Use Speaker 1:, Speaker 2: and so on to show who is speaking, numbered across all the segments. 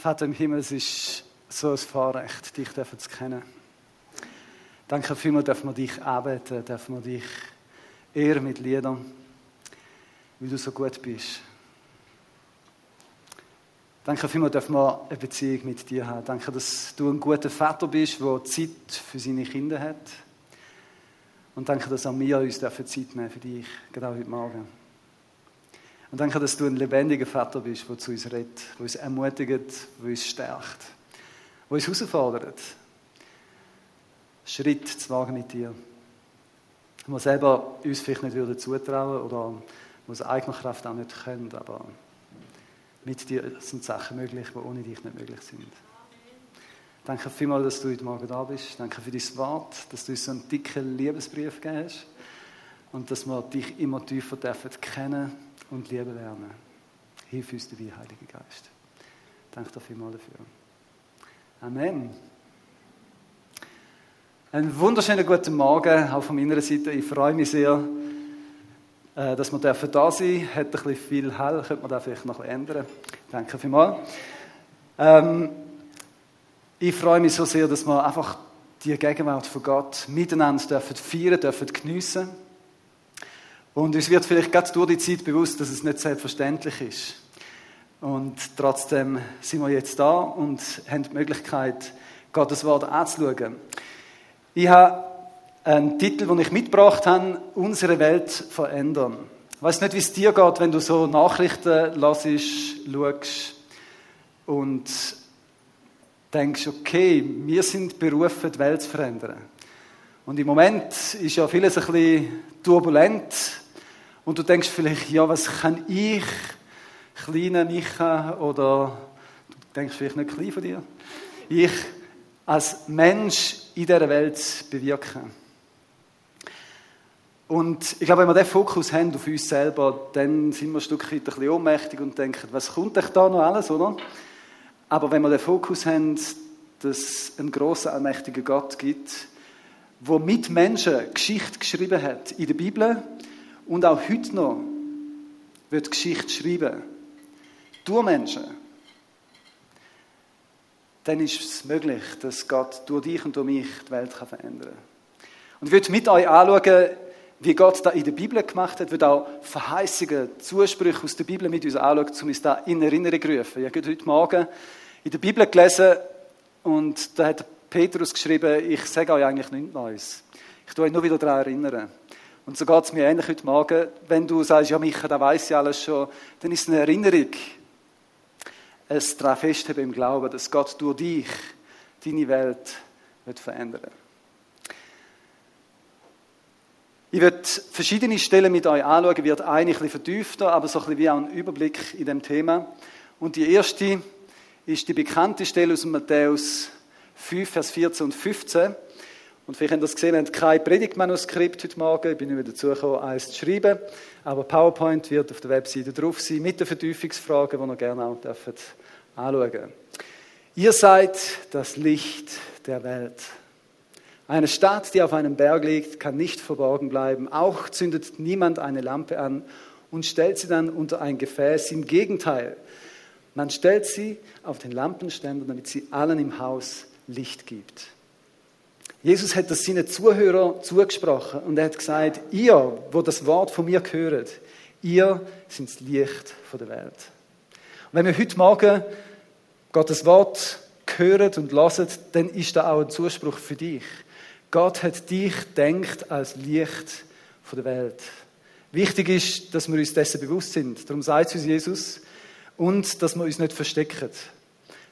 Speaker 1: Vater im Himmel, es ist so ein Vorrecht, dich zu kennen. Danke vielmals, dürfen wir dich arbeiten, dürfen wir dich ehren mit Liedern, weil du so gut bist. Danke vielmals, dürfen wir eine Beziehung mit dir haben. Danke, dass du ein guter Vater bist, der Zeit für seine Kinder hat. Und danke, dass auch wir uns Zeit nehmen für dich, genau heute Morgen. Und danke, dass du ein lebendiger Vater bist, der zu uns redet, der uns ermutigt, der uns stärkt, der uns herausfordert, Schritt zu wagen mit dir. Wir selber uns vielleicht nicht würden zutrauen oder aus eigener Kraft auch nicht können, aber mit dir sind Sachen möglich, die ohne dich nicht möglich sind. Danke vielmals, dass du heute Morgen da bist. Danke für dein Wort, dass du uns so einen dicken Liebesbrief gegeben hast und dass wir dich immer tiefer dürfen kennen und lieben lernen. Hilf uns dabei, Heiliger Geist. Danke dir vielmals dafür. Amen. Einen wunderschönen guten Morgen, auch von meiner Seite. Ich freue mich sehr, äh, dass wir da sein dürfen. Hat ein bisschen viel hell, könnte man das vielleicht noch ändern. Danke vielmals. Ähm, ich freue mich so sehr, dass wir einfach die Gegenwart von Gott miteinander dürfen feiern, dürfen geniessen. Und uns wird vielleicht gerade durch die Zeit bewusst, dass es nicht selbstverständlich ist. Und trotzdem sind wir jetzt da und haben die Möglichkeit, Gottes Wort anzuschauen. Ich habe einen Titel, den ich mitgebracht habe, Unsere Welt verändern. Ich weiß nicht, wie es dir geht, wenn du so Nachrichten hörst, schaust und denkst, okay, wir sind berufen, die Welt zu verändern. Und im Moment ist ja vieles ein bisschen turbulent und du denkst vielleicht, ja, was kann ich, kleiner Micha, oder du denkst vielleicht nicht klein von dir, ich als Mensch in dieser Welt bewirken. Und ich glaube, wenn wir diesen Fokus haben auf uns selber, dann sind wir ein Stück weit ein bisschen ohnmächtig und denken, was kommt euch da noch alles, oder? Aber wenn wir den Fokus haben, dass es einen grossen, allmächtigen Gott gibt, der mit Menschen Geschichte geschrieben hat in der Bibel und auch heute noch wird Geschichte schreiben, durch Menschen, dann ist es möglich, dass Gott durch dich und durch mich die Welt verändern kann. Und ich würde mit euch anschauen, wie Gott da in der Bibel gemacht hat, wird auch Verheißungen, Zusprüche aus der Bibel mit uns anschauen, um uns da in Erinnerung zu rufen. Ich habe heute Morgen in der Bibel gelesen und da hat Petrus geschrieben, ich sage euch eigentlich nichts Neues. Ich tue euch nur wieder daran erinnern. Und so geht es mir ähnlich heute Morgen. Wenn du sagst, ja Micha, da weiß ich alles schon, dann ist es eine Erinnerung. Es daran festheben im Glauben, dass Gott durch dich deine Welt wird verändern ich werde verschiedene Stellen mit euch anschauen, wird eine ein vertiefter, aber so ein bisschen wie auch ein Überblick in dem Thema. Und die erste ist die bekannte Stelle aus Matthäus 5, Vers 14 und 15. Und vielleicht ihr das gesehen, wir haben kein Predigtmanuskript heute Morgen. Ich bin nicht dazu gekommen, eins zu schreiben. Aber PowerPoint wird auf der Webseite drauf sein, mit den Vertiefungsfragen, die ihr gerne auch dürft anschauen dürft. Ihr seid das Licht der Welt. Eine Stadt, die auf einem Berg liegt, kann nicht verborgen bleiben. Auch zündet niemand eine Lampe an und stellt sie dann unter ein Gefäß. Im Gegenteil, man stellt sie auf den Lampenständer, damit sie allen im Haus Licht gibt. Jesus hat das seinen Zuhörern zugesprochen und er hat gesagt, ihr, wo das Wort von mir gehört, ihr sind das Licht der Welt. Und wenn wir heute Morgen Gottes Wort hören und lassen, dann ist da auch ein Zuspruch für dich. Gott hat dich denkt als Licht der Welt. Wichtig ist, dass wir uns dessen bewusst sind. Darum sagt es uns Jesus. Und dass wir uns nicht verstecken.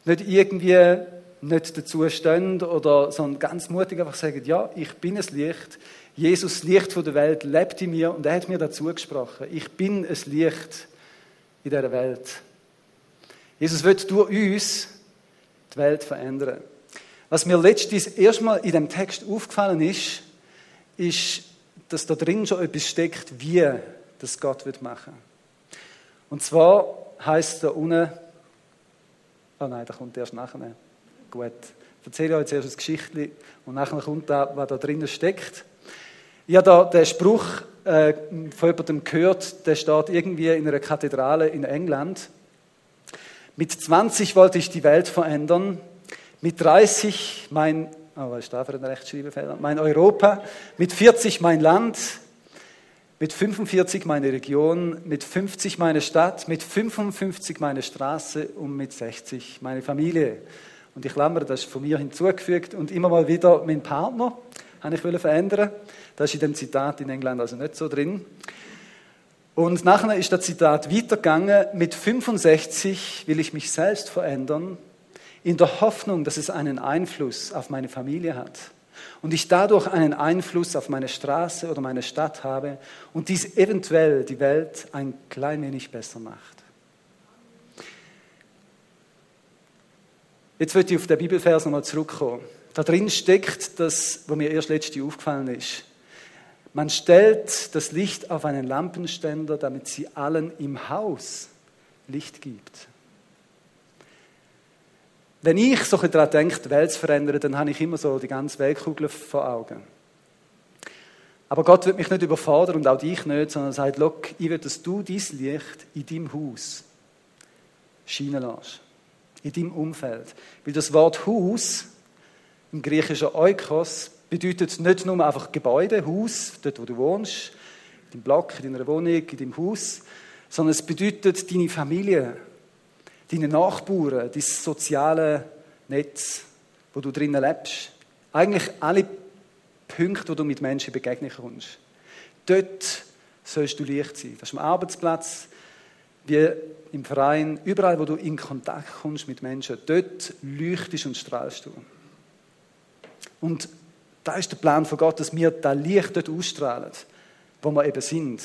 Speaker 1: Nicht irgendwie nicht dazu stehen oder sondern ganz mutig einfach sagen, ja, ich bin es Licht. Jesus, Licht der Welt, lebt in mir und er hat mir dazu gesprochen. Ich bin es Licht in dieser Welt. Jesus wird durch uns die Welt verändern. Was mir letztens erstmal in dem Text aufgefallen ist, ist, dass da drin schon etwas steckt, wie das Gott wird machen. Und zwar heißt da unten, oh nein, da kommt erst nachher. Gut, ich erzähle euch zuerst eine Geschichte und nachher kommt da, was da drinnen steckt. Ich habe da den Spruch äh, von jemandem gehört, der steht irgendwie in einer Kathedrale in England. Mit 20 wollte ich die Welt verändern. Mit 30 mein, oh, was ist da für ein Rechtschreibfehler? Mein Europa. Mit 40 mein Land. Mit 45 meine Region. Mit 50 meine Stadt. Mit 55 meine Straße. Und mit 60 meine Familie. Und ich klammer, das ist von mir hinzugefügt. Und immer mal wieder mein Partner habe ich verändern. Das ist in dem Zitat in England also nicht so drin. Und nachher ist das Zitat weitergegangen, mit 65 will ich mich selbst verändern, in der Hoffnung, dass es einen Einfluss auf meine Familie hat und ich dadurch einen Einfluss auf meine Straße oder meine Stadt habe und dies eventuell die Welt ein klein wenig besser macht. Jetzt möchte ich auf den Bibelvers nochmal zurückkommen. Da drin steckt das, was mir erst letzte aufgefallen ist. Man stellt das Licht auf einen Lampenständer, damit sie allen im Haus Licht gibt. Wenn ich so daran denke, die Welt zu verändern, dann habe ich immer so die ganze Weltkugel vor Augen. Aber Gott wird mich nicht überfordern und auch dich nicht, sondern sagt, look, ich will, dass du dein Licht in deinem Haus scheinen lässt. In deinem Umfeld. Weil das Wort Haus im griechischen Oikos bedeutet nicht nur einfach Gebäude, Haus, dort wo du wohnst, in deinem Block, in deiner Wohnung, in deinem Haus, sondern es bedeutet deine Familie, deine Nachbarn, dein soziale Netz, wo du drinnen lebst. Eigentlich alle Punkte, wo du mit Menschen begegnen kannst. Dort sollst du Licht sein. Das ist am Arbeitsplatz, wie im Verein, überall, wo du in Kontakt kommst mit Menschen. Dort leuchtest und strahlst du. Und da ist der Plan von Gott, dass wir da Licht dort ausstrahlen, wo wir eben sind.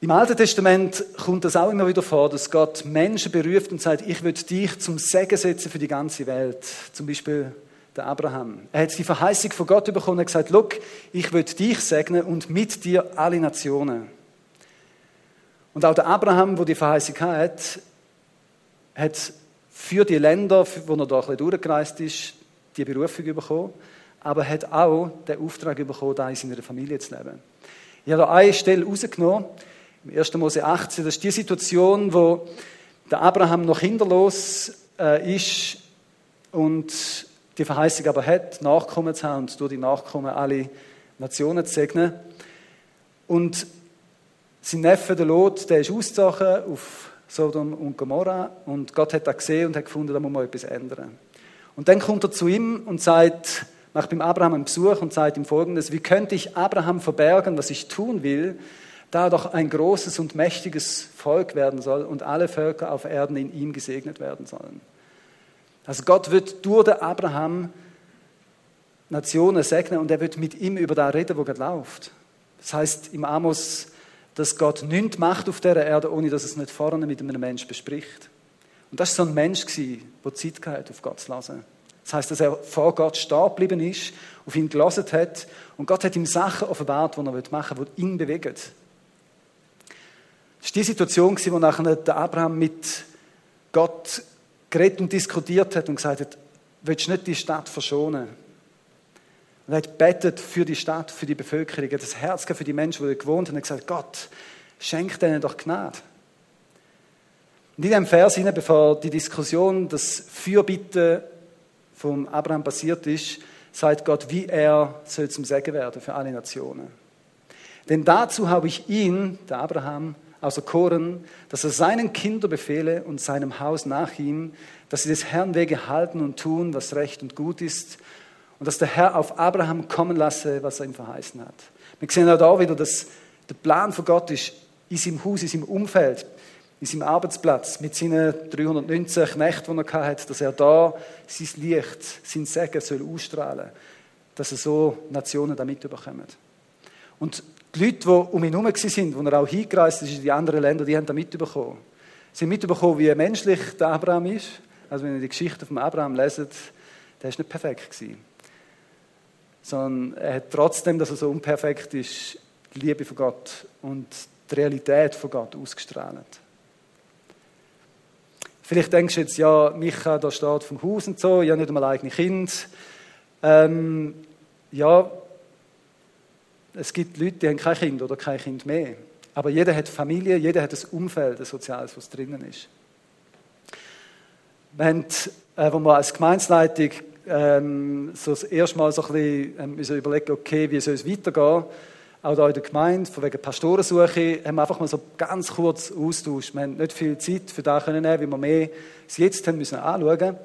Speaker 1: Im Alten Testament kommt das auch immer wieder vor, dass Gott Menschen beruft und sagt, ich will dich zum Segen setzen für die ganze Welt. Zum Beispiel der Abraham. Er hat die Verheißung von Gott bekommen und gesagt, look, ich will dich segnen und mit dir alle Nationen. Und auch der Abraham, wo die Verheißung hat, hat für die Länder, wo er da ein bisschen durchgereist ist, die Berufung bekommen, aber er hat auch den Auftrag bekommen, da in seiner Familie zu leben. Ich habe da eine Stelle rausgenommen, im 1. Mose 18, das ist die Situation, wo der Abraham noch kinderlos äh, ist und die Verheißung aber hat, Nachkommen zu haben und durch die Nachkommen alle Nationen zu segnen. Und sein Neffe, der Lot, der ist ausgezogen auf Sodom und Gomorra und Gott hat das gesehen und hat gefunden, da muss man etwas ändern. Und dann kommt er zu ihm und sagt, macht beim Abraham einen Besuch und sagt ihm folgendes, wie könnte ich Abraham verbergen, was ich tun will, da er doch ein großes und mächtiges Volk werden soll und alle Völker auf Erden in ihm gesegnet werden sollen. Also Gott wird durch den Abraham Nationen segnen und er wird mit ihm über da reden, wo Gott läuft. Das heißt im Amos, dass Gott nichts macht auf der Erde, ohne dass es nicht vorne mit einem Menschen bespricht. Und das war so ein Mensch, der Zeit hatte, auf Gott zu lassen. Das heißt, dass er vor Gott stehen geblieben ist, auf ihn gelassen hat und Gott hat ihm Sachen offenbart, die er machen will, die ihn bewegen. Das war die Situation, wo nachher Abraham mit Gott geredet und diskutiert hat und gesagt hat, willst du nicht die Stadt verschonen? Und er hat betet für die Stadt, für die Bevölkerung, er hat das Herz für die Menschen, die dort gewohnt haben, und gesagt, Gott, schenk denen doch Gnade. Und in diesem Vers, bevor die Diskussion, das Fürbitte vom Abraham passiert ist, sagt Gott, wie er soll zum Segen werden für alle Nationen. Denn dazu habe ich ihn, der Abraham, auserkoren, dass er seinen Kindern befehle und seinem Haus nach ihm, dass sie des Herrn Wege halten und tun, was recht und gut ist, und dass der Herr auf Abraham kommen lasse, was er ihm verheißen hat. Wir sehen auch da wieder, dass der Plan von Gott ist, in seinem Haus, in seinem Umfeld, in seinem Arbeitsplatz mit seinen 319 Knechten, die er hatte, dass er da sein Licht, sein Segen soll ausstrahlen dass er so Nationen damit überkommen. Und die Leute, die um ihn herum waren, wo er auch hingereist ist in die anderen Länder, die haben da mitbekommen. Sie haben mitbekommen, wie menschlich der Abraham ist. Also wenn ihr die Geschichte von Abraham leset, der ist nicht perfekt gewesen. Sondern er hat trotzdem, dass er so unperfekt ist, die Liebe von Gott und die Realität von Gott ausgestrahlt. Vielleicht denkst du jetzt, ja, Micha, da steht vom Haus und so, habe nicht einmal eigene Kind. Ähm, ja, es gibt Leute, die haben kein Kind oder kein Kind mehr. Aber jeder hat Familie, jeder hat ein Umfeld, ein soziales, was drinnen ist. Haben, äh, wo wir als Gemeinsleitung ähm, so das erste Mal so ein bisschen ähm, überlegen, okay, wie soll es weitergehen, auch da in der Gemeinde, von wegen Pastorensuche, haben wir einfach mal so ganz kurz austauscht. Wir haben nicht viel Zeit für das können nehmen, wie wir mehr es jetzt haben müssen anschauen.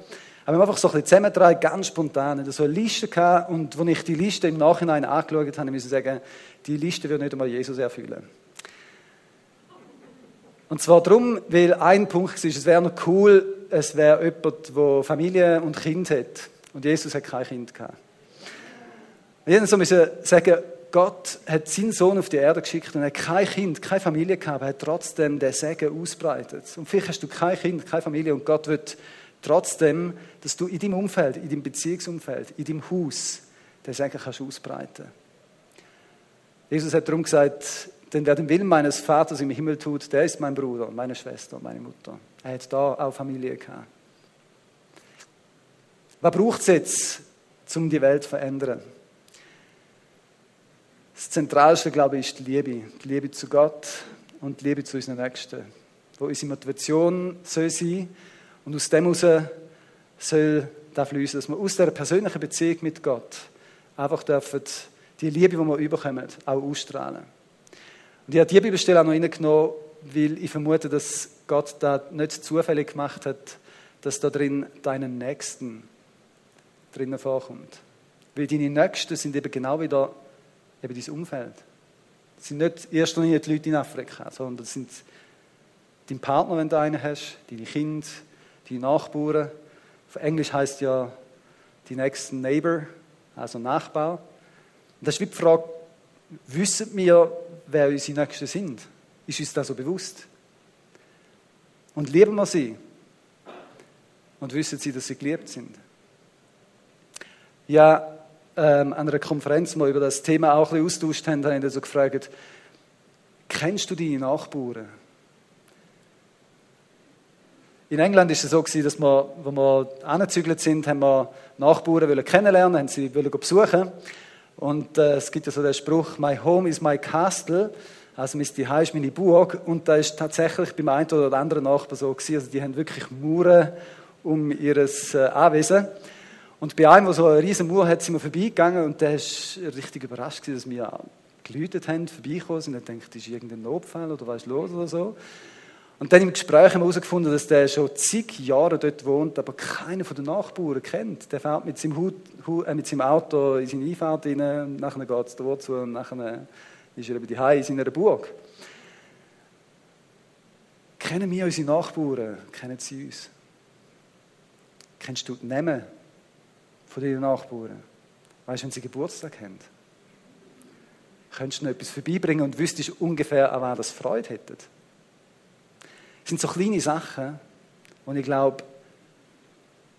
Speaker 1: Aber wir haben einfach so ein bisschen zusammengetragen, ganz spontan. Ich so eine Liste gehabt und als ich die Liste im Nachhinein angeschaut habe, musste ich sagen, die Liste wird nicht einmal Jesus erfüllen. Und zwar darum, weil ein Punkt ist, es wäre noch cool, es wäre jemand, der Familie und Kind hat. Und Jesus hat kein Kind gehabt. Hätten so müssen sagen, Gott hat seinen Sohn auf die Erde geschickt und hat kein Kind, keine Familie gehabt, aber hat trotzdem den Segen ausbreitet. Und vielleicht hast du kein Kind, keine Familie und Gott wird trotzdem, dass du in deinem Umfeld, in deinem Beziehungsumfeld, in deinem Haus den Segen kannst ausbreiten. Jesus hat darum gesagt, denn wer den Willen meines Vaters im Himmel tut, der ist mein Bruder, meine Schwester, meine Mutter. Er hat da auch Familie gehabt. Was braucht es jetzt, um die Welt zu verändern? Das Zentralste, glaube ich, ist die Liebe. Die Liebe zu Gott und die Liebe zu unseren Nächsten. Wo unsere Motivation soll sein und aus dem heraus soll das fließen, dass wir aus dieser persönlichen Beziehung mit Gott einfach dürfen die Liebe, die wir überkommen, auch ausstrahlen. Und ich habe die Bibelstelle auch noch reingenommen, weil ich vermute, dass Gott da nicht zufällig gemacht hat, dass da drin deinen Nächsten drinnen vorkommt. Weil deine Nächsten sind eben genau wieder eben dein Umfeld. Das sind nicht in erster Linie die Leute in Afrika, sondern das sind dein Partner, wenn du einen hast, deine Kinder, deine Nachbarn. Auf Englisch heißt ja die nächsten Neighbor, also Nachbar. Und das ist wie die Frage, wissen wir, wer unsere Nächsten sind? Ist uns das so bewusst? Und lieben wir sie? Und wissen sie, dass sie geliebt sind? Ja, ähm, an einer Konferenz mal über das Thema auch ein bisschen austauscht haben, habe ich so gefragt, kennst du deine Nachbarn? In England ist es so gewesen, dass wir, als wir angezügelt sind, haben wir Nachbarn kennenlernen, haben sie besuchen. Und äh, es gibt ja so den Spruch, my home is my castle. Also mein Zuhause ist meine Burg. Und da ist tatsächlich beim einen oder anderen Nachbar so gewesen, also die haben wirklich Mauern um ihr äh, Anwesen. Und bei einem, der so eine riesen Mauer hat, sind wir vorbeigegangen und der war richtig überrascht, dass wir geläutet haben, vorbeigekommen sind. Er denkt, ist irgendein Notfall oder was ist los oder so. Und dann im Gespräch haben wir herausgefunden, dass der schon zig Jahre dort wohnt, aber keiner von den Nachbarn kennt. Der fährt mit seinem, Hut, äh, mit seinem Auto in seine Einfahrt rein, nachher geht es da zu und nachher ist er über die in seiner Burg. Kennen wir unsere Nachbarn? Kennen sie uns? Kennst du die Namen von deinen Nachbarn. Weißt du, wenn sie Geburtstag haben? Könntest du noch etwas vorbeibringen und wüsstest ungefähr, an wer das Freude hätte? Das sind so kleine Sachen, und ich glaube,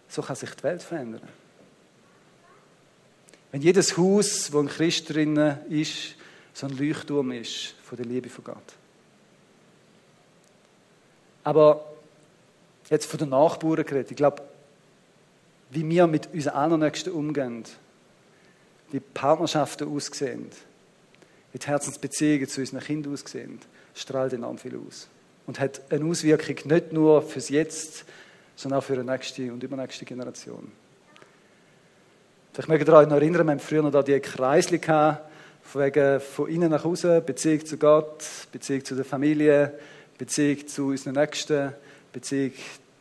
Speaker 1: so kann sich die Welt verändern. Wenn jedes Haus, wo ein Christ drin ist, so ein Leuchtturm ist von der Liebe von Gott. Aber jetzt von den Nachbarn geredet. Ich glaube, wie wir mit unseren anderen Nächsten umgehen, wie Partnerschaften aussehen, wie die Herzensbeziehungen zu unseren Kindern aussehen, strahlt enorm viel aus. Und hat eine Auswirkung nicht nur fürs Jetzt, sondern auch für die nächste und übernächste Generation. Ich möchte daran erinnern, wir haben früher noch die Kreisli gehabt, von, wegen von innen nach außen, Beziehung zu Gott, Beziehung zu der Familie, Beziehung zu unseren Nächsten, Beziehung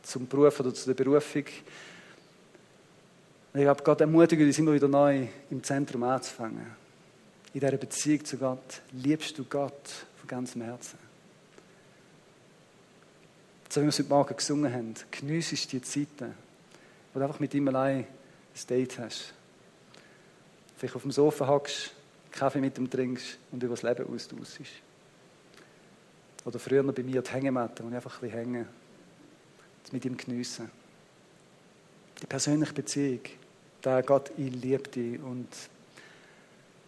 Speaker 1: zum Beruf oder zu der Berufung. Und ich glaube, Gott ermutigt uns immer wieder neu, im Zentrum anzufangen. In dieser Beziehung zu Gott liebst du Gott von ganzem Herzen. So wie wir es heute Morgen gesungen haben, geniessest die Zeiten, wo du einfach mit ihm allein ein Date hast. Vielleicht auf dem Sofa hockst, Kaffee mit ihm trinkst und über das Leben austauschst. Oder früher noch bei mir die Hängematte, wo ich einfach ein bisschen hänge. Das mit ihm geniessen. Die persönliche Beziehung da Gott, ich liebe dich und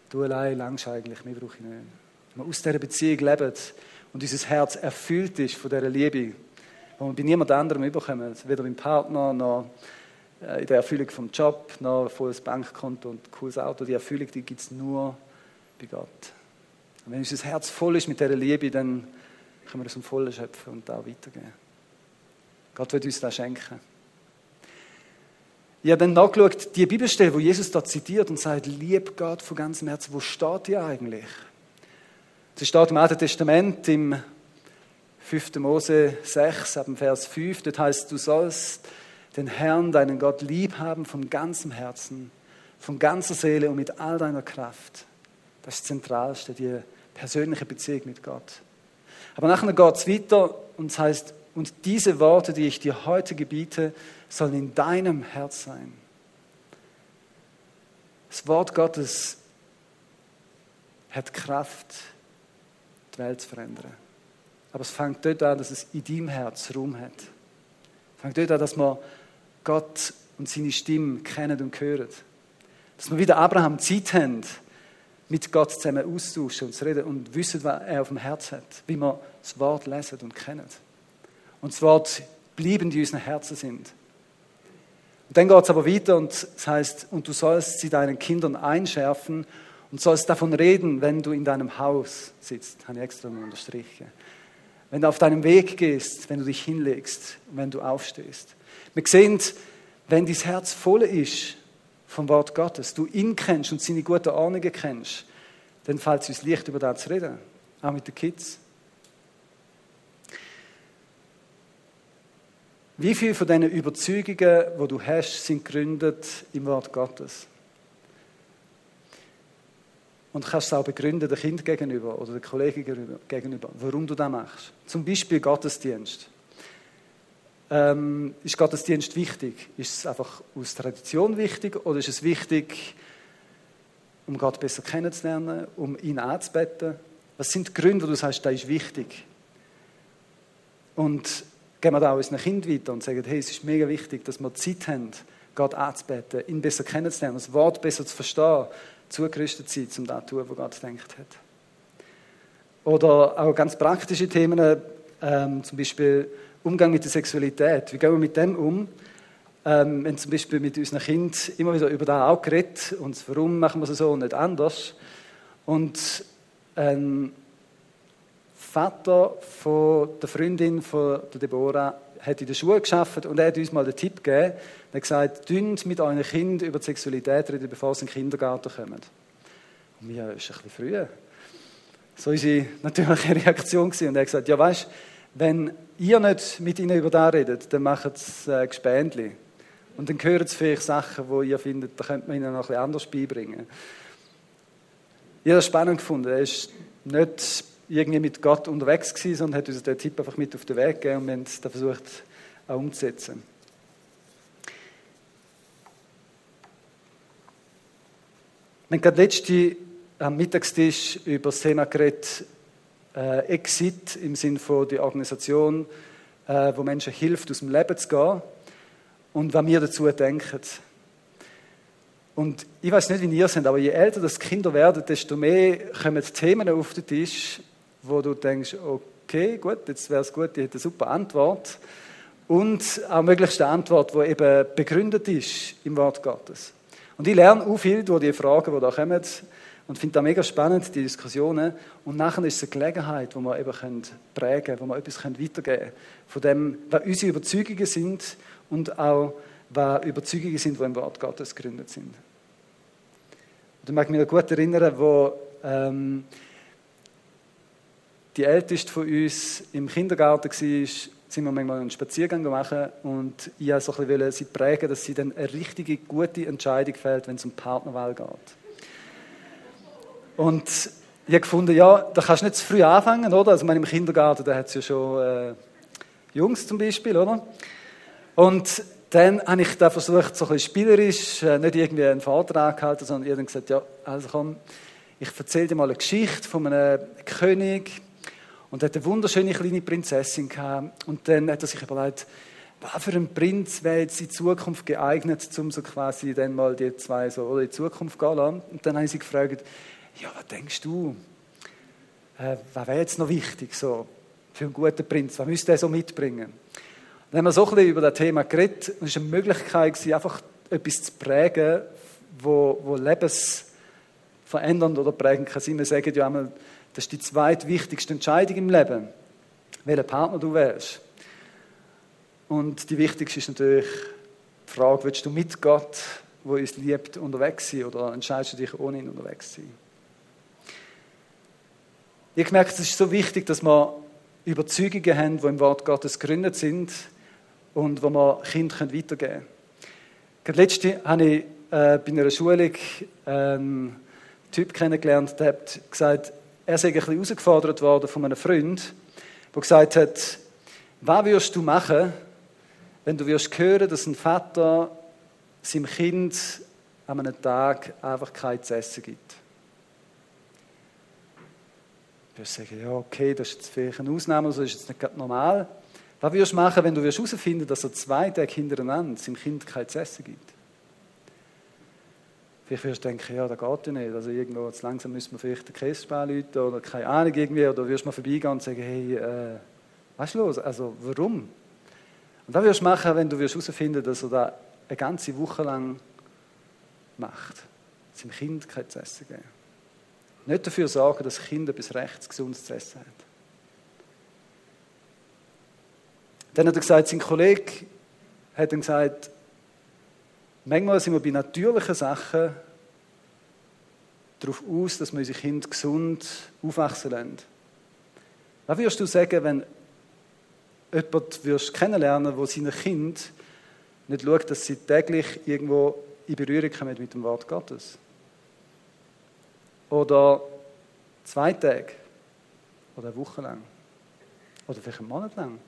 Speaker 1: du allein langst eigentlich, mehr brauche ich nicht. Wenn wir aus dieser Beziehung leben und unser Herz erfüllt ist von dieser Liebe, die wir bei niemand anderem überkommen, weder beim Partner, noch äh, in der Erfüllung vom Job, noch ein volles Bankkonto und ein cooles Auto, die Erfüllung, die gibt es nur bei Gott. Und wenn unser Herz voll ist mit dieser Liebe, dann können wir das im Vollen schöpfen und auch weitergeben. Gott wird uns das schenken. Ich habe dann nachgeschaut, die Bibelstelle, wo Jesus da zitiert und sagt, lieb Gott von ganzem Herzen, wo steht die eigentlich? Das steht im Alten Testament, im 5. Mose 6, ab dem Vers 5, dort heißt, du sollst den Herrn, deinen Gott, lieb haben von ganzem Herzen, von ganzer Seele und mit all deiner Kraft. Das ist das Zentralste, die persönliche Beziehung mit Gott. Aber nachher geht es weiter und es heißt, und diese Worte, die ich dir heute gebiete, sollen in deinem Herz sein. Das Wort Gottes hat Kraft, die Welt zu verändern. Aber es fängt dort an, dass es in deinem Herz Raum hat. Es fängt dort an, dass man Gott und seine Stimme kennen und hören. Dass wir wieder Abraham Zeit haben, mit Gott zusammen austauschen und zu reden und wissen, was er auf dem Herz hat. Wie wir das Wort lesen und kennen. Und das Wort bleiben, die in unseren Herzen sind. Und dann geht es aber weiter und es heißt, und du sollst sie deinen Kindern einschärfen und sollst davon reden, wenn du in deinem Haus sitzt. Habe ich extra mal unterstrichen. Wenn du auf deinem Weg gehst, wenn du dich hinlegst, wenn du aufstehst. Wir sehen, wenn dein Herz voll ist vom Wort Gottes, du ihn kennst und seine guten Ahnungen kennst, dann fällt es uns leicht, über das zu reden. Auch mit den Kids. Wie viele von diesen Überzeugungen, die du hast, sind gegründet im Wort Gottes? Und kannst es auch begründen, dem Kind gegenüber oder den Kollegen gegenüber, warum du das machst. Zum Beispiel Gottesdienst. Ähm, ist Gottesdienst wichtig? Ist es einfach aus Tradition wichtig oder ist es wichtig, um Gott besser kennenzulernen, um ihn anzubeten? Was sind die Gründe, wo du sagst, das ist wichtig? Und geben wir da unseren Kind weiter und sagen, hey, es ist mega wichtig, dass wir Zeit haben, Gott anzubeten, ihn besser kennenzulernen, das Wort besser zu verstehen, zugerüstet sein, um das zu tun, was Gott denkt hat. Oder auch ganz praktische Themen, ähm, zum Beispiel Umgang mit der Sexualität. Wie gehen wir mit dem um? Ähm, wenn zum Beispiel mit unseren Kind immer wieder über das auch geredet und warum machen wir es so und nicht anders. Und ein Vater von der Freundin von der Deborah hat in der Schule geschafft und er hat uns mal den Tipp gegeben. Er hat gesagt, dünnt mit euren Kindern über die Sexualität reden, bevor sie in den Kindergarten kommen. Und mir ist ein bisschen früh. So war unsere natürliche Reaktion. Und er hat gesagt, ja weißt, wenn ihr nicht mit ihnen über das redet, dann macht es äh, Gespendli. Und dann hören sie vielleicht Sachen, wo ihr findet, da könnte man ihnen noch ein bisschen anders beibringen. Ich habe das spannend gefunden. Er ist nicht irgendwie mit Gott unterwegs gewesen, sondern hat uns den Tipp einfach mit auf den Weg gegeben und wir haben es dann versucht auch umzusetzen. Wir haben gerade letzte am Mittagstisch über das Thema geredet, äh, Exit im Sinne von der Organisation, äh, wo Menschen hilft, aus dem Leben zu gehen und was wir dazu denken. Und ich weiß nicht, wie ihr seid, aber je älter das Kinder werden, desto mehr kommen Themen auf den Tisch, wo du denkst, okay, gut, jetzt wäre es gut, ich hätte eine super Antwort. Und auch möglichst eine Antwort, die eben begründet ist im Wort Gottes. Und ich lerne auch viel durch die Fragen, die da kommen und finde das mega spannend, die Diskussionen. Und nachher ist es eine Gelegenheit, wo wir eben prägen können, wo wir etwas weitergeben können. Von dem, was unsere Überzeugungen sind und auch, was Überzeugungen sind, die im Wort Gottes gegründet sind. Und ich mag mich noch gut erinnern, wo ähm, die Älteste von uns im Kindergarten war, sind wir manchmal einen Spaziergang machen und ich wollte sie prägen, dass sie dann eine richtige, gute Entscheidung fällt, wenn es um Partnerwahl geht. Und ich habe gefunden, ja, da kannst du nicht zu früh anfangen, oder? Also meine, im Kindergarten, da hat es ja schon äh, Jungs zum Beispiel, oder? Und dann habe ich da versucht, so ein bisschen spielerisch, äh, nicht irgendwie einen Vortrag zu halten, sondern ich habe gesagt, ja, also komm, ich erzähle dir mal eine Geschichte von einem König, und er hat eine wunderschöne kleine Prinzessin gehabt. Und dann hat er sich überlegt, was für ein Prinz wäre jetzt in Zukunft geeignet, um so quasi dann mal die zwei so in die Zukunft gehen lassen. Und dann haben sie gefragt, ja, was denkst du? Äh, was wäre jetzt noch wichtig so für einen guten Prinz? Was müsste er so mitbringen? Dann haben wir so ein bisschen über das Thema geredet. Und es war eine Möglichkeit, einfach etwas zu prägen, wo, wo Lebens verändern oder prägen kann sein. Wir sagen ja einmal, das ist die zweitwichtigste Entscheidung im Leben, welchen Partner du wählst. Und die wichtigste ist natürlich die Frage, willst du mit Gott, wo uns liebt, unterwegs sein oder entscheidest du dich ohne ihn unterwegs sein? Ich merke, es ist so wichtig, dass wir Überzeugungen haben, die im Wort Gottes gegründet sind und wo wir Kindern weitergeben können. Gerade letzte habe ich äh, bei einer Schulung einen Typ kennengelernt, der hat gesagt, er sei ein bisschen herausgefordert worden von einem Freund, der gesagt hat, was würdest du machen, wenn du wirst hören, dass ein Vater seinem Kind an einem Tag einfach kein essen gibt? Du wirst sagen, ja, okay, das ist vielleicht eine Ausnahme, das ist jetzt nicht normal. Was würdest du machen, wenn du herausfinden dass er zwei Tage hintereinander seinem Kind kein essen gibt? Vielleicht wirst du denken, ja, das geht ja nicht. Also irgendwo, jetzt langsam müssen wir vielleicht den Käsespar läuten oder keine Ahnung irgendwie. Oder wirst du mal vorbeigehen und sagen, hey, äh, was ist los? Also warum? Und was wirst du machen, wenn du herausfinden dass er das eine ganze Woche lang macht. Seinem Kind kein zu essen geben. Nicht dafür sorgen, dass das Kind etwas rechts Gesundes zu essen hat. Dann hat er gesagt, sein Kollege hat ihm gesagt, manchmal sind wir bei natürlichen Sachen darauf aus, dass wir unsere Kinder gesund aufwachsen lassen. Was würdest du sagen, wenn jemand wirst kennenlernen wo seine Kind nicht schaut, dass sie täglich irgendwo in Berührung kommen mit dem Wort Gottes? Oder zwei Tage? Oder eine Woche lang? Oder vielleicht einen Monat lang?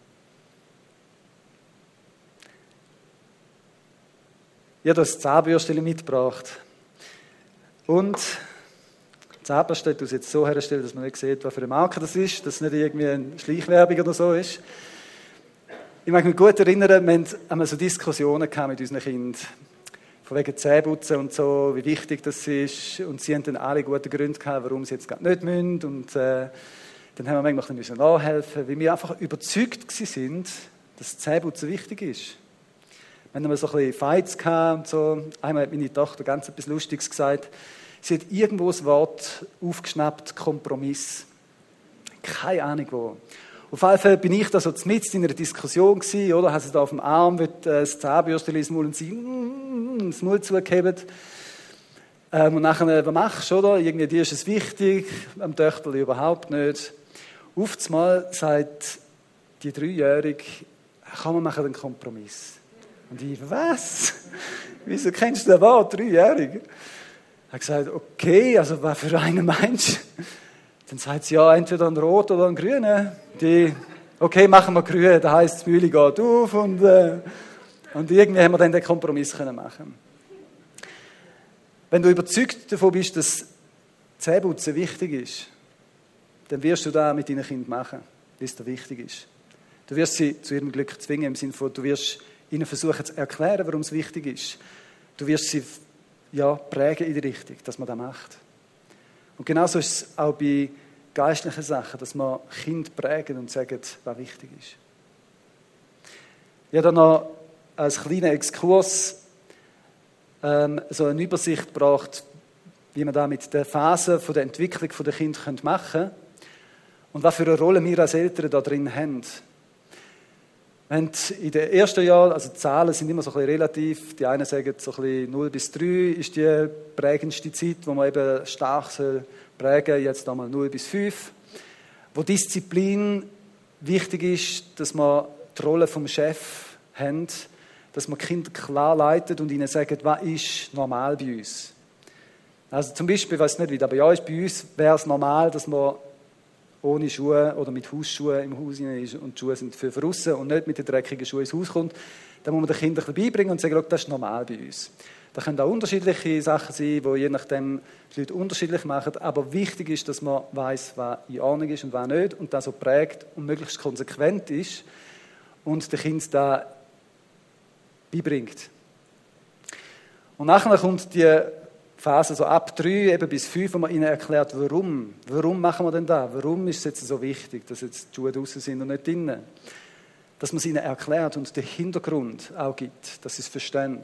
Speaker 1: Ich habe das Zahnbürstchen mitgebracht. Und Zahnbürste steht jetzt so herstellen, dass man nicht sieht, was für eine Marke das ist, dass es nicht irgendwie eine Schleichwerbung oder so ist. Ich mag mich gut erinnern, wir haben so Diskussionen mit unseren Kindern. Von wegen Zähneputzen und so, wie wichtig das ist. Und sie haben dann alle gute Gründe gehabt, warum sie jetzt nicht müssen. Und äh, dann haben wir manchmal nachhelfen, weil wir einfach überzeugt sind, dass Zähneputzen wichtig ist. Wir haben so ein bisschen Fights und so. Einmal hat meine Tochter ganz etwas Lustiges gesagt. Sie hat irgendwo das Wort aufgeschnappt, Kompromiss. Keine Ahnung wo. Auf jeden Fall bin ich da so mit in einer Diskussion gewesen, oder? Haben sie da auf dem Arm wird äh, das Zahnbürstchen ins Maul und sie mm, das Maul zugehebt. Ähm, und nachher, was machst du, oder? Irgendwie dir ist es wichtig, am Töchterli überhaupt nicht. Auf einmal sagt die Dreijährige, kann man machen einen Kompromiss. Und ich, was? Wieso kennst du den Wort, dreijährig? Er hat gesagt, okay, also was für einen meinst du? Dann sagt sie, ja, entweder ein Rot oder ein Grüner. Die, okay, machen wir grün, da heisst, die Mühle geht auf und, äh, und irgendwie haben wir dann den Kompromiss können machen. Wenn du überzeugt davon bist, dass Zähneputzen wichtig ist, dann wirst du das mit deinen Kindern machen, wie es dir wichtig ist. Du wirst sie zu ihrem Glück zwingen, im Sinne von, du wirst ihnen versuchen zu erklären, warum es wichtig ist. Du wirst sie ja, prägen in die Richtung, dass man das macht. Und genauso ist es auch bei geistlichen Sachen, dass man Kind prägen und sagen, was wichtig ist. Ich habe dann noch als kleinen Exkurs ähm, so eine Übersicht gebracht, wie man da mit der Phase von der Entwicklung der Kinder machen könnte und was für eine Rolle wir als Eltern da drin haben. Wir in den ersten Jahren, also die Zahlen sind immer so ein bisschen relativ, die einen sagen so ein bisschen 0 bis 3 ist die prägendste Zeit, wo man eben stark prägen soll, jetzt einmal 0 bis 5. Wo Disziplin wichtig ist, dass man die Rolle vom Chef haben, dass man Kinder klar leitet und ihnen sagt, was ist normal bei uns. Also zum Beispiel, ich weiß nicht, wie bei euch ist, bei uns wäre es normal, dass man ohne Schuhe oder mit Hausschuhen im Haus ist und die Schuhe sind für draussen und nicht mit den dreckigen Schuhen ins Haus kommt, dann muss man den Kindern beibringen und sagen, das ist normal bei uns. Da können auch unterschiedliche Sachen sein, die je nachdem die Leute unterschiedlich machen, aber wichtig ist, dass man weiß, was in Ordnung ist und was nicht und das so prägt und möglichst konsequent ist und den Kind da beibringt. Und nachher kommt die Phase so ab drei eben bis fünf, wo man ihnen erklärt, warum. Warum machen wir denn da? Warum ist es jetzt so wichtig, dass jetzt die Schuhe draußen sind und nicht drinnen? Dass man es ihnen erklärt und den Hintergrund auch gibt, dass sie es verstehen.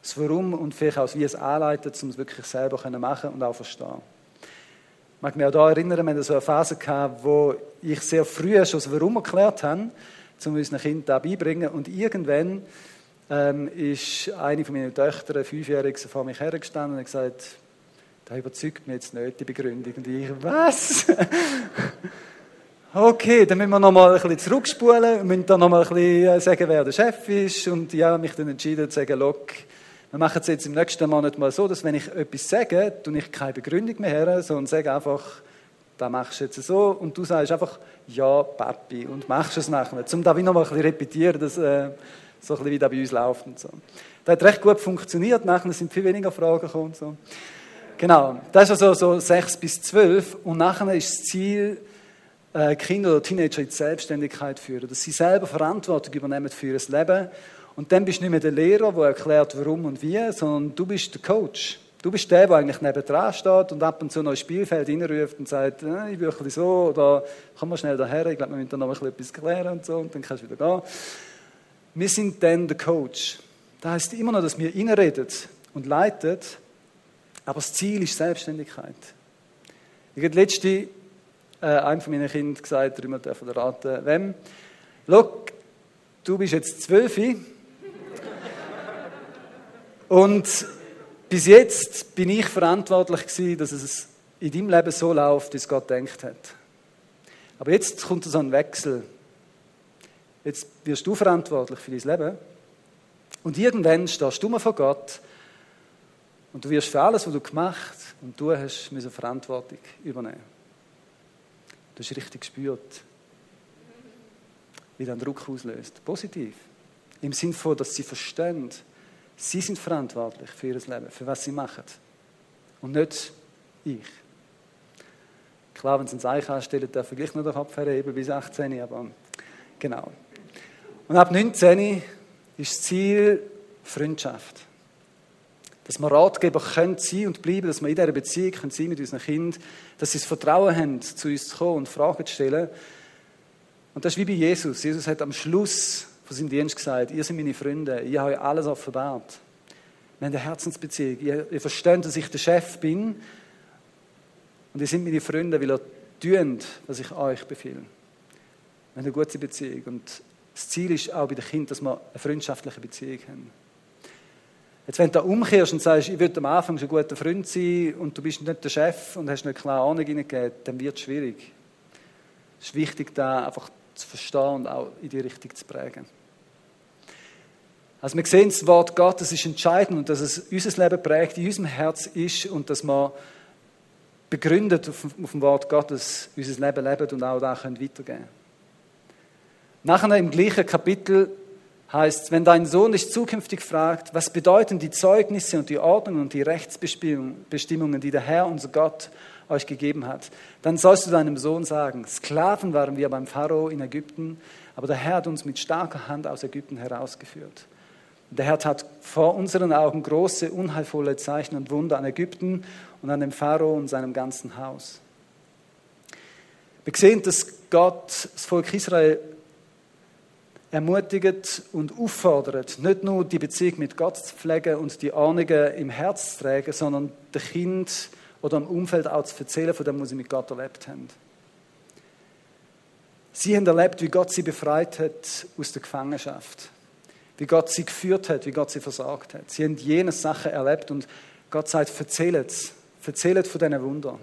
Speaker 1: Das Warum und vielleicht auch, wie es anleitet, um es wirklich selber machen und auch verstehen Ich mag mich auch da erinnern, wir hatten so eine Phase gehabt, wo ich sehr früh schon das Warum erklärt habe, um unseren Kindern da beibringen. Und irgendwann ähm, ist eine von meinen Töchtern, fünfjährig, vor mich hergestanden und hat gesagt, da überzeugt mich jetzt nicht die Begründung. Und ich, was? okay, dann müssen wir noch mal ein bisschen zurückspulen und müssen dann noch mal ein bisschen äh, sagen, wer der Chef ist. Und ich habe mich dann entschieden zu sagen, look, wir machen es jetzt im nächsten Monat mal so, dass wenn ich etwas sage, tue ich keine Begründung mehr her, sondern sage einfach, da machst du jetzt so und du sagst einfach, ja, Papi, und machst es nachher. Um da wie noch mal ein bisschen repetieren, dass äh, so ein bisschen wie das bei uns läuft und so. Das hat recht gut funktioniert, nachher sind viel weniger Fragen gekommen so. Genau, das ist also so sechs bis zwölf und nachher ist das Ziel, äh, Kinder oder Teenager in die Selbstständigkeit führen, dass sie selber Verantwortung übernehmen für ihr Leben und dann bist du nicht mehr der Lehrer, der erklärt, warum und wie, sondern du bist der Coach. Du bist der, der eigentlich neben dran steht und ab und zu noch ins Spielfeld reinruft und sagt, äh, ich will ein bisschen so, oder komm mal schnell daher, ich glaube, wir müssen da noch ein bisschen etwas klären und so, und dann kannst du wieder gehen. Wir sind dann der Coach. Das heißt immer noch, dass wir reinreden und leiten, aber das Ziel ist Selbstständigkeit. Ich habe letzte äh, einem von meinen Kindern gesagt, der immer raten wem, Schau, du bist jetzt zwölf und bis jetzt bin ich verantwortlich gewesen, dass es in deinem Leben so läuft, wie es Gott denkt hat. Aber jetzt kommt so ein Wechsel. Jetzt wirst du verantwortlich für dein Leben. Und irgendwann stehst du mal vor Gott und du wirst für alles, was du gemacht und du hast müssen Verantwortung übernehmen. Du hast richtig gespürt, wie dein Druck auslöst. Positiv. Im Sinne von, dass sie verstehen, Sie sind verantwortlich für ihr Leben, für was sie machen. Und nicht ich. Klar, wenn sie ein Eich anstellen, dürfen gleich noch den Kopf herheben bis 18, aber genau. Und ab 19 ist das Ziel Freundschaft. Dass wir Ratgeber können sein und bleiben, dass wir in dieser Beziehung können sein mit unseren Kindern, dass sie das Vertrauen haben, zu uns zu kommen und Fragen zu stellen. Und das ist wie bei Jesus. Jesus hat am Schluss von seinem Dienst gesagt, ihr seid meine Freunde, ihr habt alles offenbart. Wir haben eine Herzensbeziehung. Ihr, ihr versteht, dass ich der Chef bin und ihr seid meine Freunde, weil ihr tut, was ich euch befehle. Wir haben eine gute Beziehung und das Ziel ist auch bei den Kindern, dass wir eine freundschaftliche Beziehung haben. Jetzt, wenn du da umkehrst und sagst, ich würde am Anfang schon ein guter Freund sein und du bist nicht der Chef und hast nicht klar Ahnung hineingegeben, dann wird es schwierig. Es ist wichtig, da einfach zu verstehen und auch in die Richtung zu prägen. Also wir sehen, das Wort Gottes ist entscheidend und dass es unser Leben prägt, in unserem Herz ist und dass wir begründet auf, dem Wort Gottes unser Leben leben und auch da können weitergeben Nachher im gleichen Kapitel heißt es, wenn dein Sohn dich zukünftig fragt, was bedeuten die Zeugnisse und die Ordnungen und die Rechtsbestimmungen, die der Herr, unser Gott, euch gegeben hat, dann sollst du deinem Sohn sagen, Sklaven waren wir beim Pharao in Ägypten, aber der Herr hat uns mit starker Hand aus Ägypten herausgeführt. Der Herr hat vor unseren Augen große, unheilvolle Zeichen und Wunder an Ägypten und an dem Pharao und seinem ganzen Haus. Wir sehen, dass Gott das Volk Israel ermutigt und auffordert, nicht nur die Beziehung mit Gott zu pflegen und die Ahnungen im Herz zu tragen, sondern dem Kind oder im Umfeld auch zu erzählen von dem, was sie mit Gott erlebt haben. Sie haben erlebt, wie Gott sie befreit hat aus der Gefangenschaft wie Gott sie geführt hat, wie Gott sie versorgt hat. Sie haben jene Sachen erlebt und Gott sagt, erzählt es, erzählt von diesen Wundern.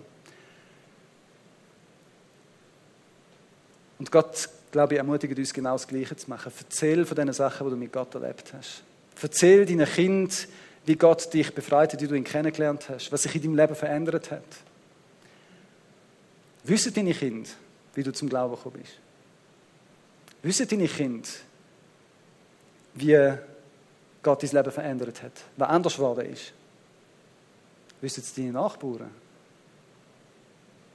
Speaker 1: Und Gott, glaube ich, ermutigt uns genau das Gleiche zu machen. Erzähl von diesen Sachen, die du mit Gott erlebt hast. Erzähl deinen Kind, wie Gott dich befreit hat, wie du ihn kennengelernt hast, was sich in deinem Leben verändert hat. Wissen deine Kinder, wie du zum Glauben gekommen bist? Wissen deine Kinder, wie Gott dein Leben verändert hat, was anders geworden ist. Wissen es deine Nachbarn?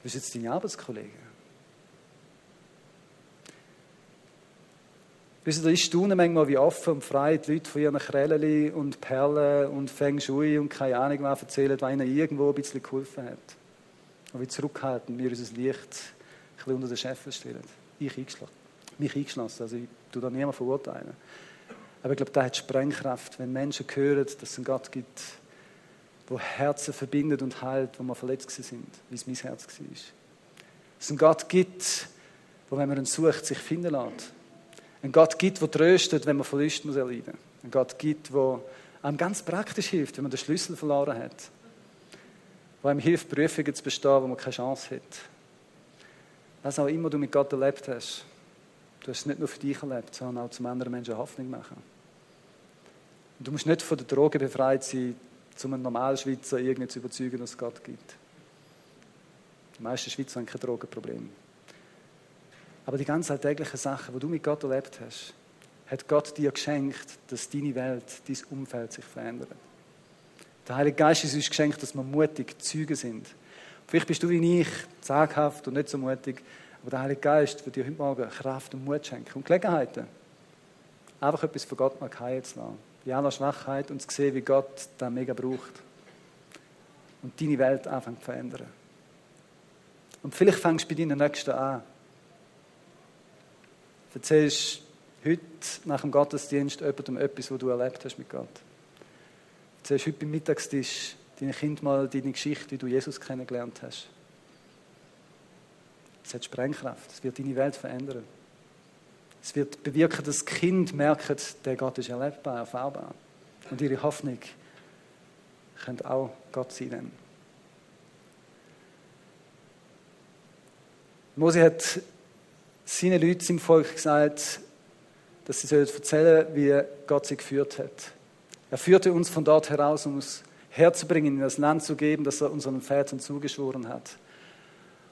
Speaker 1: Wissen es deine Arbeitskollegen? Wisst ihr, ich staune manchmal, wie offen und frei die Leute von ihren Krällen und Perlen und Feng Shui und keine Ahnung was erzählen, was ihnen irgendwo ein bisschen geholfen hat. Und wie zurückhalten, wir unser Licht ein bisschen unter den Scheffel stellen. Ich eingeschlossen. Mich eingeschlossen. Also ich tue da niemand verurteilen. Aber ich glaube, da hat Sprengkraft, wenn Menschen hören, dass es einen Gott gibt, wo Herzen verbindet und heilt, wo wir verletzt sind, wie es mein Herz war. Dass es einen Gott gibt, wo, wenn man ihn sucht, sich finden lässt. Ein Gott gibt, der tröstet, wenn man Verlust muss erleiden muss. Ein Gott gibt, der einem ganz praktisch hilft, wenn man den Schlüssel verloren hat. Der einem hilft, Prüfungen zu bestehen, wo man keine Chance hat. Was auch immer du mit Gott erlebt hast, du hast es nicht nur für dich erlebt, sondern auch zum anderen Menschen Hoffnung machen. Und du musst nicht von der Droge befreit sein, um einen normalen Schweizer irgendwie zu überzeugen, dass es Gott gibt. Die meisten Schweizer haben kein Drogenproblem. Aber die ganz alltäglichen Sachen, die du mit Gott erlebt hast, hat Gott dir geschenkt, dass deine Welt, dein Umfeld sich verändert. Der Heilige Geist ist uns geschenkt, dass wir mutig Züge sind. Vielleicht bist du wie ich zaghaft und nicht so mutig, aber der Heilige Geist wird dir heute Morgen Kraft und Mut schenken und Gelegenheiten, einfach etwas von Gott mal fallen zu lassen. In aller Schwachheit und zu sehen, wie Gott das mega braucht. Und deine Welt anfängt zu verändern. Und vielleicht fängst du bei deinen Nächsten an erzählst heute nach dem Gottesdienst jemandem etwas, was du erlebt hast mit Gott. Erzählst heute beim Mittagstisch deinem Kind mal deine Geschichte, wie du Jesus kennengelernt hast. Es hat Sprengkraft. Es wird deine Welt verändern. Es wird bewirken, dass das Kind merkt, der Gott ist erlebbar, erfahrbar. Und ihre Hoffnung könnte auch Gott sein. Dann. Mose hat seinen Leuten im Volk gesagt, dass sie erzählen sollen, wie Gott sie geführt hat. Er führte uns von dort heraus, um uns herzubringen, in das Land zu geben, das er unseren Vätern zugeschworen hat.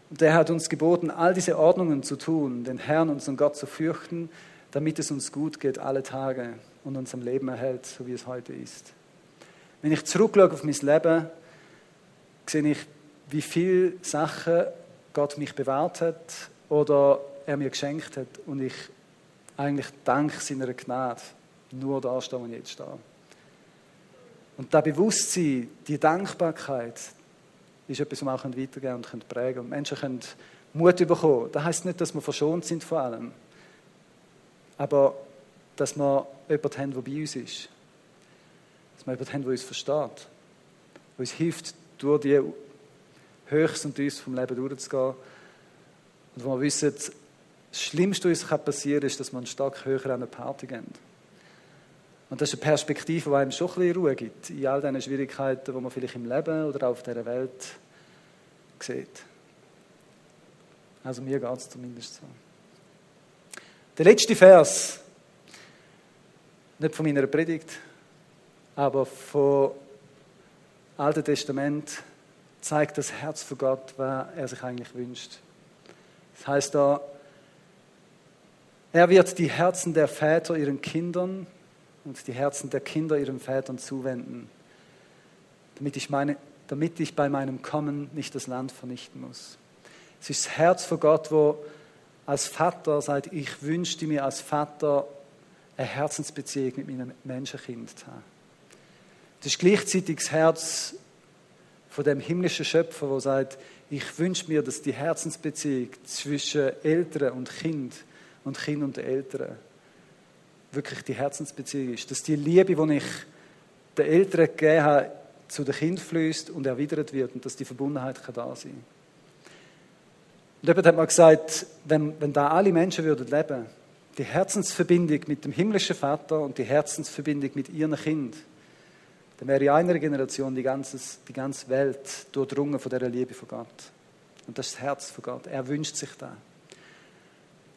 Speaker 1: Und er hat uns geboten, all diese Ordnungen zu tun, den Herrn, unseren Gott zu fürchten, damit es uns gut geht alle Tage und uns am Leben erhält, so wie es heute ist. Wenn ich zurückschaue auf mein Leben, sehe ich, wie viele Sachen Gott mich bewahrt hat oder er mir geschenkt hat und ich eigentlich dank seiner Gnade nur da stehe, wo ich jetzt stehe. Und das Bewusstsein, die Dankbarkeit, ist etwas, was wir auch weitergeben und prägen können. Menschen können Mut bekommen. Das heißt nicht, dass wir verschont sind vor allem, aber dass wir jemanden haben, der bei uns ist. Dass wir jemanden haben, der uns versteht, der uns hilft, durch die Höchst und Tiefs vom Leben durchzugehen. Und wo wir wissen, das Schlimmste, was uns passieren kann, ist, dass wir einen stark höher an eine Party gehen. Und das ist eine Perspektive, die einem schon ein bisschen Ruhe gibt, in all diesen Schwierigkeiten, die man vielleicht im Leben oder auf dieser Welt sieht. Also mir geht es zumindest so. Der letzte Vers, nicht von meiner Predigt, aber vom Alten Testament, zeigt das Herz von Gott, was er sich eigentlich wünscht. Das heißt da, er wird die Herzen der Väter ihren Kindern und die Herzen der Kinder ihren Vätern zuwenden, damit ich, meine, damit ich bei meinem Kommen nicht das Land vernichten muss. Es ist das Herz von Gott, wo als Vater sagt, ich wünschte mir als Vater eine Herzensbeziehung mit meinem Menschenkind zu haben. Das ist gleichzeitig das Herz von dem himmlischen Schöpfer, wo sagt, ich wünsche mir, dass die Herzensbeziehung zwischen Eltern und Kind und Kind und Eltern wirklich die Herzensbeziehung ist. Dass die Liebe, die ich den Eltern gegeben habe, zu den Kindern fließt und erwidert wird und dass die Verbundenheit da sein kann. Und jemand hat mal gesagt, wenn, wenn da alle Menschen würden leben, die Herzensverbindung mit dem himmlischen Vater und die Herzensverbindung mit ihrem Kind, dann wäre in einer Generation die ganze, die ganze Welt durchdrungen von dieser Liebe von Gott. Und das ist das Herz von Gott. Er wünscht sich das.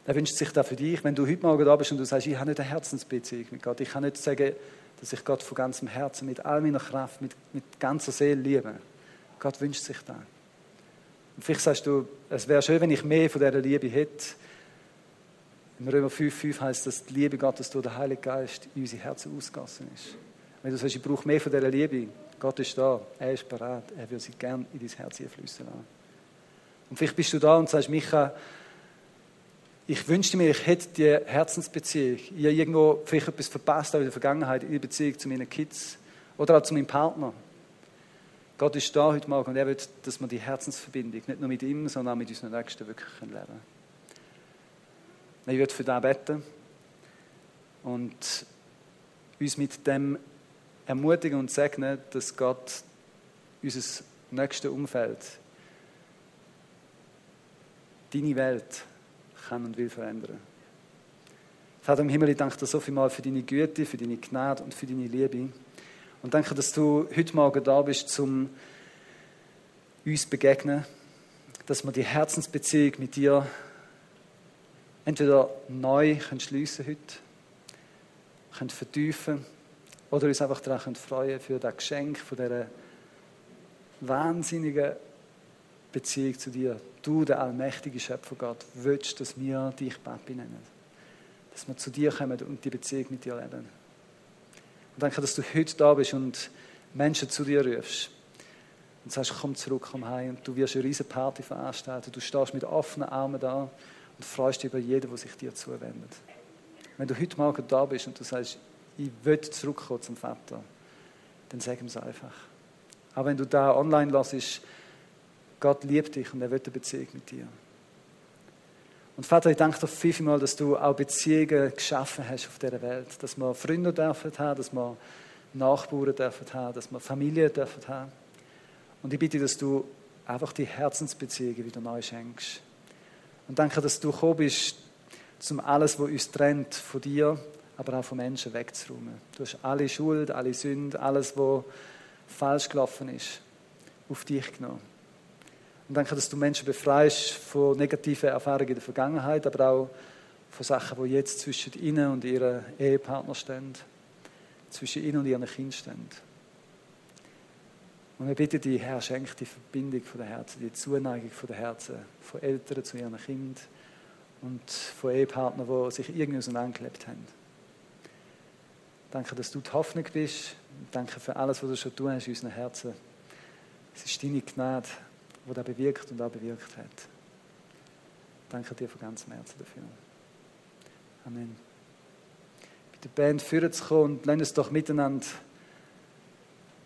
Speaker 1: Er wünscht sich das für dich, wenn du heute Morgen da bist und du sagst, ich habe nicht eine Herzensbeziehung mit Gott. Ich kann nicht sagen, dass ich Gott von ganzem Herzen, mit all meiner Kraft, mit, mit ganzer Seele liebe. Gott wünscht sich das. Und vielleicht sagst du, es wäre schön, wenn ich mehr von dieser Liebe hätte. Im Römer 5,5 heißt dass die Liebe Gottes durch den Heiligen Geist in unsere Herzen ausgegossen ist. Wenn du sagst, ich brauche mehr von dieser Liebe, Gott ist da, er ist bereit, er will sie gerne in dein Herz einfließen lassen. Und vielleicht bist du da und sagst, Micha, ich wünschte mir, ich hätte die Herzensbeziehung. Ich habe irgendwo vielleicht etwas verpasst in der Vergangenheit in der Beziehung zu meinen Kids oder auch zu meinem Partner. Gott ist da heute Morgen und er will, dass wir die Herzensverbindung nicht nur mit ihm, sondern auch mit unseren Nächsten wirklich leben können. Ich würde für das beten und uns mit dem ermutigen und segnen, dass Gott unser nächstes Umfeld, deine Welt kann und will verändern. Vater im Himmel, ich danke dir so viel mal für deine Güte, für deine Gnade und für deine Liebe. Und danke, dass du heute Morgen da bist, um uns zu begegnen, dass wir die Herzensbeziehung mit dir entweder neu schliessen können heute, können vertiefen oder uns einfach daran freuen für das Geschenk von dieser wahnsinnigen Beziehung zu dir. Du, der allmächtige Schöpfer Gott, willst, dass wir dich Papi nennen. Dass wir zu dir kommen und die Beziehung mit dir leben. Und danke, dass du heute da bist und Menschen zu dir rufst. Und sagst, komm zurück, komm heim. Und du wirst eine riesige Party veranstalten. Du stehst mit offenen Armen da und freust dich über jeden, der sich dir zuwendet. Wenn du heute Morgen da bist und du sagst, ich will zurückkommen zum Vater, dann sag ihm es einfach. Auch wenn du da online lässt, Gott liebt dich und er will eine Beziehung mit dir. Und Vater, ich danke dir vielmal, dass du auch Beziehungen geschaffen hast auf dieser Welt. Dass wir Freunde dürfen haben, dass wir Nachbarn dürfen haben, dass wir Familie dürfen haben. Und ich bitte, dass du einfach die Herzensbeziehungen wieder neu schenkst. Und danke, dass du gekommen bist, um alles, was uns trennt, von dir, aber auch von Menschen wegzuräumen. Du hast alle Schuld, alle Sünde, alles, was falsch gelaufen ist, auf dich genommen. Und danke, dass du Menschen befreist von negativen Erfahrungen in der Vergangenheit, aber auch von Sachen, die jetzt zwischen ihnen und ihren Ehepartner stehen, zwischen ihnen und ihren Kindern stehen. Und wir bitten dich, Herr, schenk die Verbindung von den Herzen, die Zuneigung von den Herzen, von Eltern zu ihren Kindern und von Ehepartnern, die sich irgendwie auseinandergelebt haben. Danke, dass du die Hoffnung bist. Danke für alles, was du schon tun hast in unseren Herzen. Es ist deine Gnade, die das bewirkt und auch bewirkt hat. Danke dir von ganzem Herzen dafür. Amen. Mit der Band führen zu kommen und lass uns doch miteinander